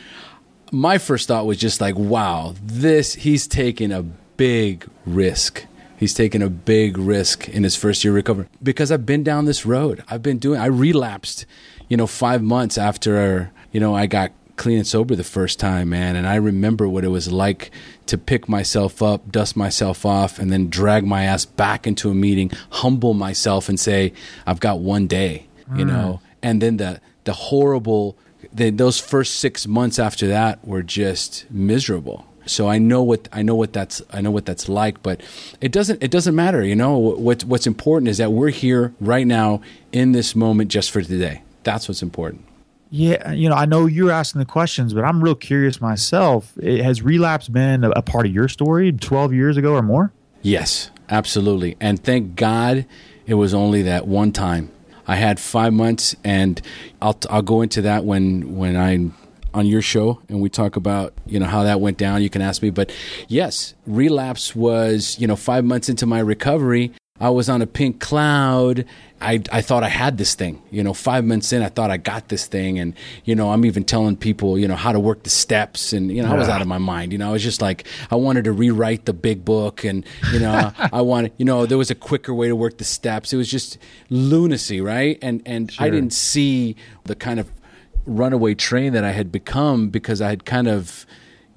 my first thought was just like, wow, this, he's taking a big risk. He's taking a big risk in his first year recovery because I've been down this road. I've been doing, I relapsed, you know, five months after, you know, I got clean and sober the first time, man. And I remember what it was like to pick myself up, dust myself off, and then drag my ass back into a meeting, humble myself and say, I've got one day, you mm. know, and then the, the horrible the, those first six months after that were just miserable. So I know what I know what that's I know what that's like, but it doesn't it doesn't matter. You know what what's important is that we're here right now in this moment just for today. That's what's important. Yeah, you know, I know you're asking the questions, but I'm real curious myself. It, has relapse been a, a part of your story 12 years ago or more? Yes, absolutely. And thank God it was only that one time I had five months, and I'll I'll go into that when when I'm on your show and we talk about you know how that went down. You can ask me, but yes, relapse was you know five months into my recovery. I was on a pink cloud. I, I thought I had this thing. You know, five months in, I thought I got this thing. And, you know, I'm even telling people, you know, how to work the steps. And, you know, I was out of my mind. You know, I was just like, I wanted to rewrite the big book. And, you know, I wanted, you know, there was a quicker way to work the steps. It was just lunacy, right? And, and sure. I didn't see the kind of runaway train that I had become because I had kind of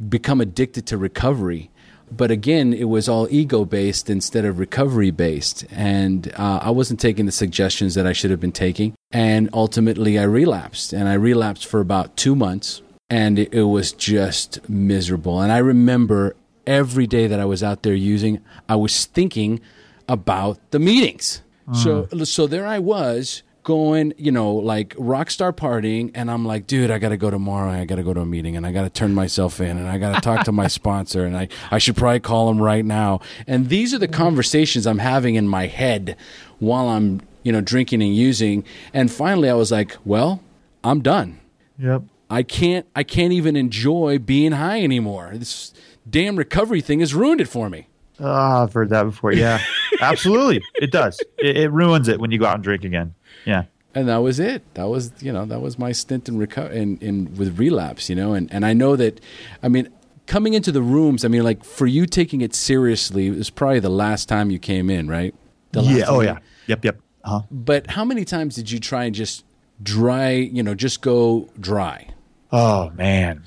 become addicted to recovery but again, it was all ego based instead of recovery based. And uh, I wasn't taking the suggestions that I should have been taking. And ultimately, I relapsed. And I relapsed for about two months. And it, it was just miserable. And I remember every day that I was out there using, I was thinking about the meetings. So, mm. so there I was going, you know, like rock star partying, and I'm like, dude, I got to go tomorrow. I got to go to a meeting, and I got to turn myself in, and I got to talk to my sponsor, and I I should probably call him right now. And these are the mm-hmm. conversations I'm having in my head while I'm, you know, drinking and using. And finally, I was like, well, I'm done. Yep. I can't I can't even enjoy being high anymore. This damn recovery thing has ruined it for me. Oh, I've heard that before. Yeah, absolutely. It does. It, it, ruins it when you go out and drink again. Yeah. And that was it. That was you know that was my stint in reco- in, in with relapse. You know, and and I know that, I mean, coming into the rooms. I mean, like for you taking it seriously, it was probably the last time you came in, right? yeah. Oh yeah. Yep. Yep. Uh-huh. But how many times did you try and just dry? You know, just go dry. Oh man.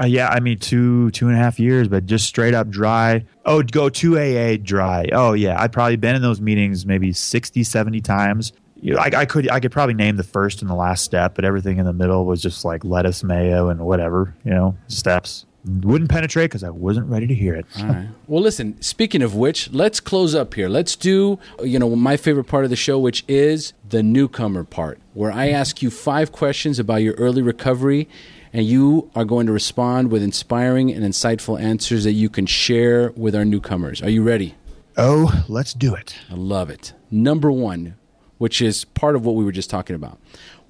Uh, yeah, I mean two two and a half years, but just straight up dry. Oh, go to AA dry. Oh yeah, I've probably been in those meetings maybe 60, 70 times you know, I, I, could I could probably name the first and the last step, but everything in the middle was just like lettuce, mayo, and whatever you know steps. Wouldn't penetrate because I wasn't ready to hear it. All right. Well, listen. Speaking of which, let's close up here. Let's do you know my favorite part of the show, which is the newcomer part, where I ask you five questions about your early recovery, and you are going to respond with inspiring and insightful answers that you can share with our newcomers. Are you ready? Oh, let's do it. I love it. Number one, which is part of what we were just talking about.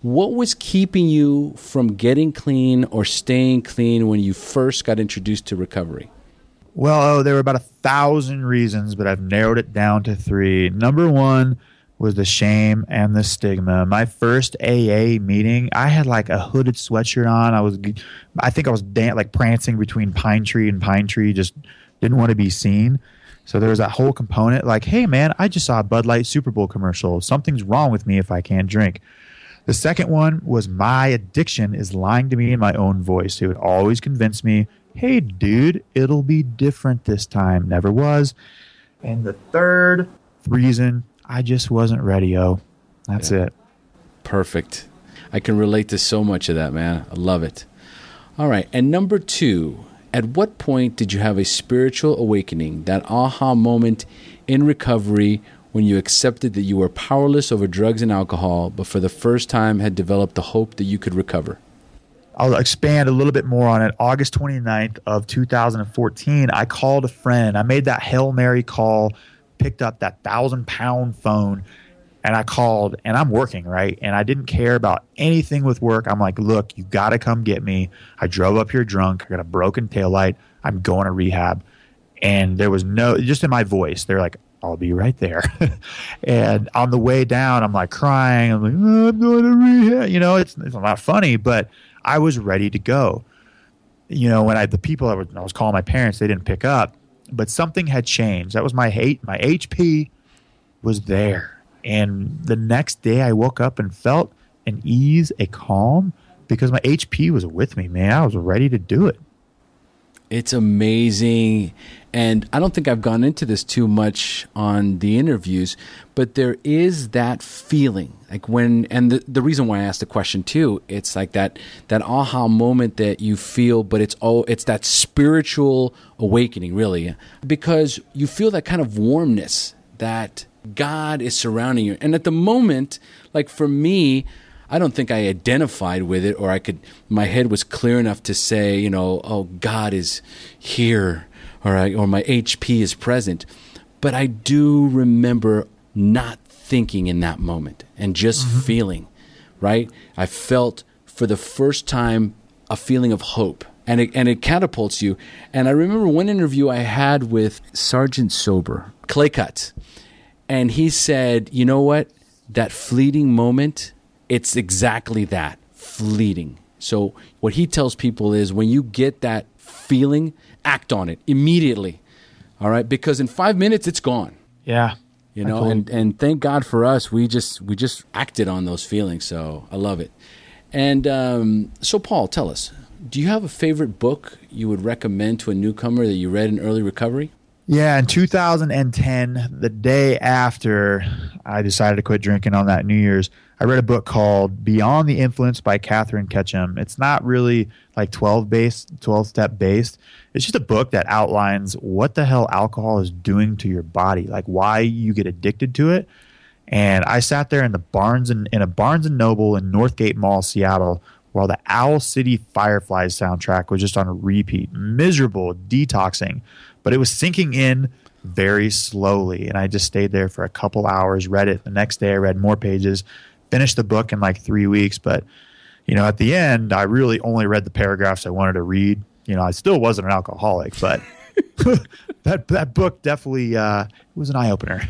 What was keeping you from getting clean or staying clean when you first got introduced to recovery? Well, oh, there were about a thousand reasons, but I've narrowed it down to three. Number one was the shame and the stigma. My first AA meeting, I had like a hooded sweatshirt on. I was, I think I was dan- like prancing between pine tree and pine tree, just didn't want to be seen. So there was that whole component like, hey man, I just saw a Bud Light Super Bowl commercial. Something's wrong with me if I can't drink. The second one was my addiction is lying to me in my own voice. It would always convince me, hey dude, it'll be different this time. Never was. And the third reason I just wasn't ready, oh. That's yeah. it. Perfect. I can relate to so much of that, man. I love it. All right. And number two, at what point did you have a spiritual awakening, that aha moment in recovery when you accepted that you were powerless over drugs and alcohol, but for the first time had developed the hope that you could recover? I'll expand a little bit more on it. August 29th of 2014, I called a friend. I made that Hail Mary call picked up that thousand pound phone and I called and I'm working, right? And I didn't care about anything with work. I'm like, look, you got to come get me. I drove up here drunk. I got a broken taillight. I'm going to rehab. And there was no, just in my voice, they're like, I'll be right there. and on the way down, I'm like crying. I'm like, oh, I'm going to rehab. You know, it's, it's not funny, but I was ready to go. You know, when I, the people I was, I was calling my parents, they didn't pick up but something had changed. That was my hate. My HP was there. And the next day I woke up and felt an ease, a calm, because my HP was with me, man. I was ready to do it. It's amazing. And I don't think I've gone into this too much on the interviews, but there is that feeling like when, and the, the reason why I asked the question too, it's like that, that aha moment that you feel, but it's all it's that spiritual awakening really, because you feel that kind of warmness that God is surrounding you. And at the moment, like for me, I don't think I identified with it or I could, my head was clear enough to say, you know, oh, God is here or, I, or my HP is present. But I do remember not thinking in that moment and just mm-hmm. feeling, right? I felt for the first time a feeling of hope and it, and it catapults you. And I remember one interview I had with Sergeant Sober, Clay Cuts, and he said, you know what? That fleeting moment, it's exactly that fleeting. So, what he tells people is when you get that feeling, act on it immediately. All right, because in five minutes it's gone. Yeah, you know, and and thank God for us, we just we just acted on those feelings. So I love it. And um, so, Paul, tell us, do you have a favorite book you would recommend to a newcomer that you read in early recovery? Yeah, in 2010, the day after I decided to quit drinking on that New Year's, I read a book called Beyond the Influence by Katherine Ketcham. It's not really like 12 based, 12 step based. It's just a book that outlines what the hell alcohol is doing to your body, like why you get addicted to it. And I sat there in the Barnes and in a Barnes and Noble in Northgate Mall, Seattle, while the Owl City Fireflies soundtrack was just on repeat. Miserable, detoxing, but it was sinking in very slowly. And I just stayed there for a couple hours, read it. The next day, I read more pages, finished the book in like three weeks. But, you know, at the end, I really only read the paragraphs I wanted to read. You know, I still wasn't an alcoholic, but that that book definitely uh, was an eye opener.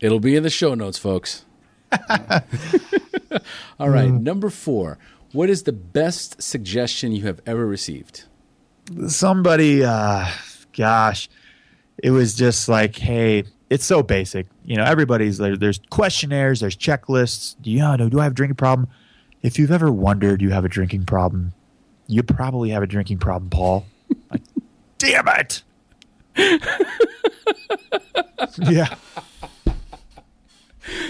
It'll be in the show notes, folks. All right, mm. number four. What is the best suggestion you have ever received? Somebody, uh, gosh, it was just like, hey, it's so basic. You know, everybody's there, there's questionnaires, there's checklists. Do you know, do I have a drinking problem? If you've ever wondered you have a drinking problem, you probably have a drinking problem, Paul. like, damn it. yeah.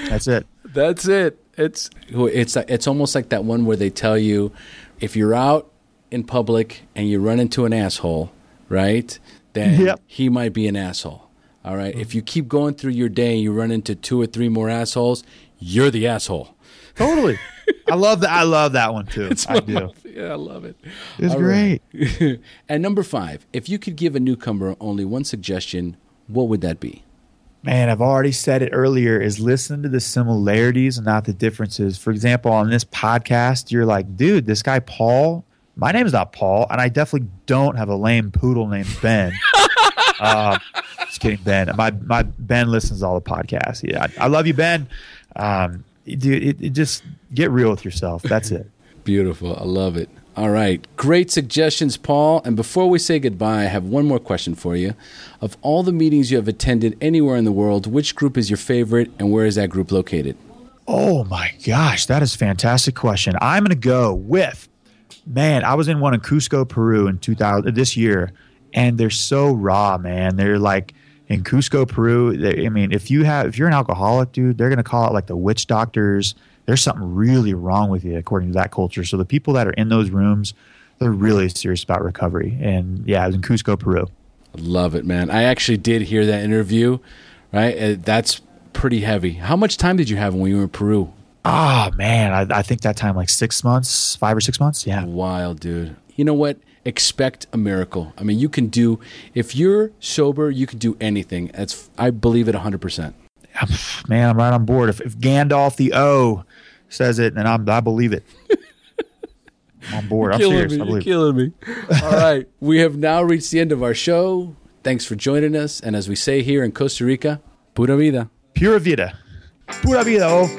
That's it. That's it. It's it's it's almost like that one where they tell you if you're out in public and you run into an asshole, right? Then yep. he might be an asshole. All right. Mm-hmm. If you keep going through your day and you run into two or three more assholes, you're the asshole. Totally. I love that. I love that one too. It's I do. yeah, I love it. It's All great. Right. and number five, if you could give a newcomer only one suggestion, what would that be? Man, I've already said it earlier. Is listen to the similarities and not the differences. For example, on this podcast, you're like, dude, this guy Paul. My name is not Paul, and I definitely don't have a lame poodle named Ben. uh, just kidding, Ben. My my Ben listens to all the podcasts. Yeah, I, I love you, Ben. um, dude, it, it just get real with yourself. That's it. Beautiful. I love it. All right. Great suggestions, Paul. And before we say goodbye, I have one more question for you. Of all the meetings you have attended anywhere in the world, which group is your favorite and where is that group located? Oh my gosh, that is a fantastic question. I'm going to go with man. I was in one in Cusco, Peru in 2000 this year, and they're so raw, man. They're like in Cusco, Peru. They, I mean, if you have if you're an alcoholic, dude, they're to call it like the witch doctors. There's something really wrong with you according to that culture. So the people that are in those rooms, they're really serious about recovery. And yeah, I was in Cusco, Peru. Love it, man. I actually did hear that interview. Right, uh, that's pretty heavy. How much time did you have when you were in Peru? Oh man, I, I think that time like six months, five or six months. Yeah, wild, dude. You know what? Expect a miracle. I mean, you can do if you're sober, you can do anything. That's I believe it hundred percent. Man, I'm right on board. If, if Gandalf the O says it, then I'm, I believe it. I'm on board. I'm serious. Me. I believe You're killing me. All right, we have now reached the end of our show. Thanks for joining us, and as we say here in Costa Rica, pura vida. Pura vida. Pura vida. Oh.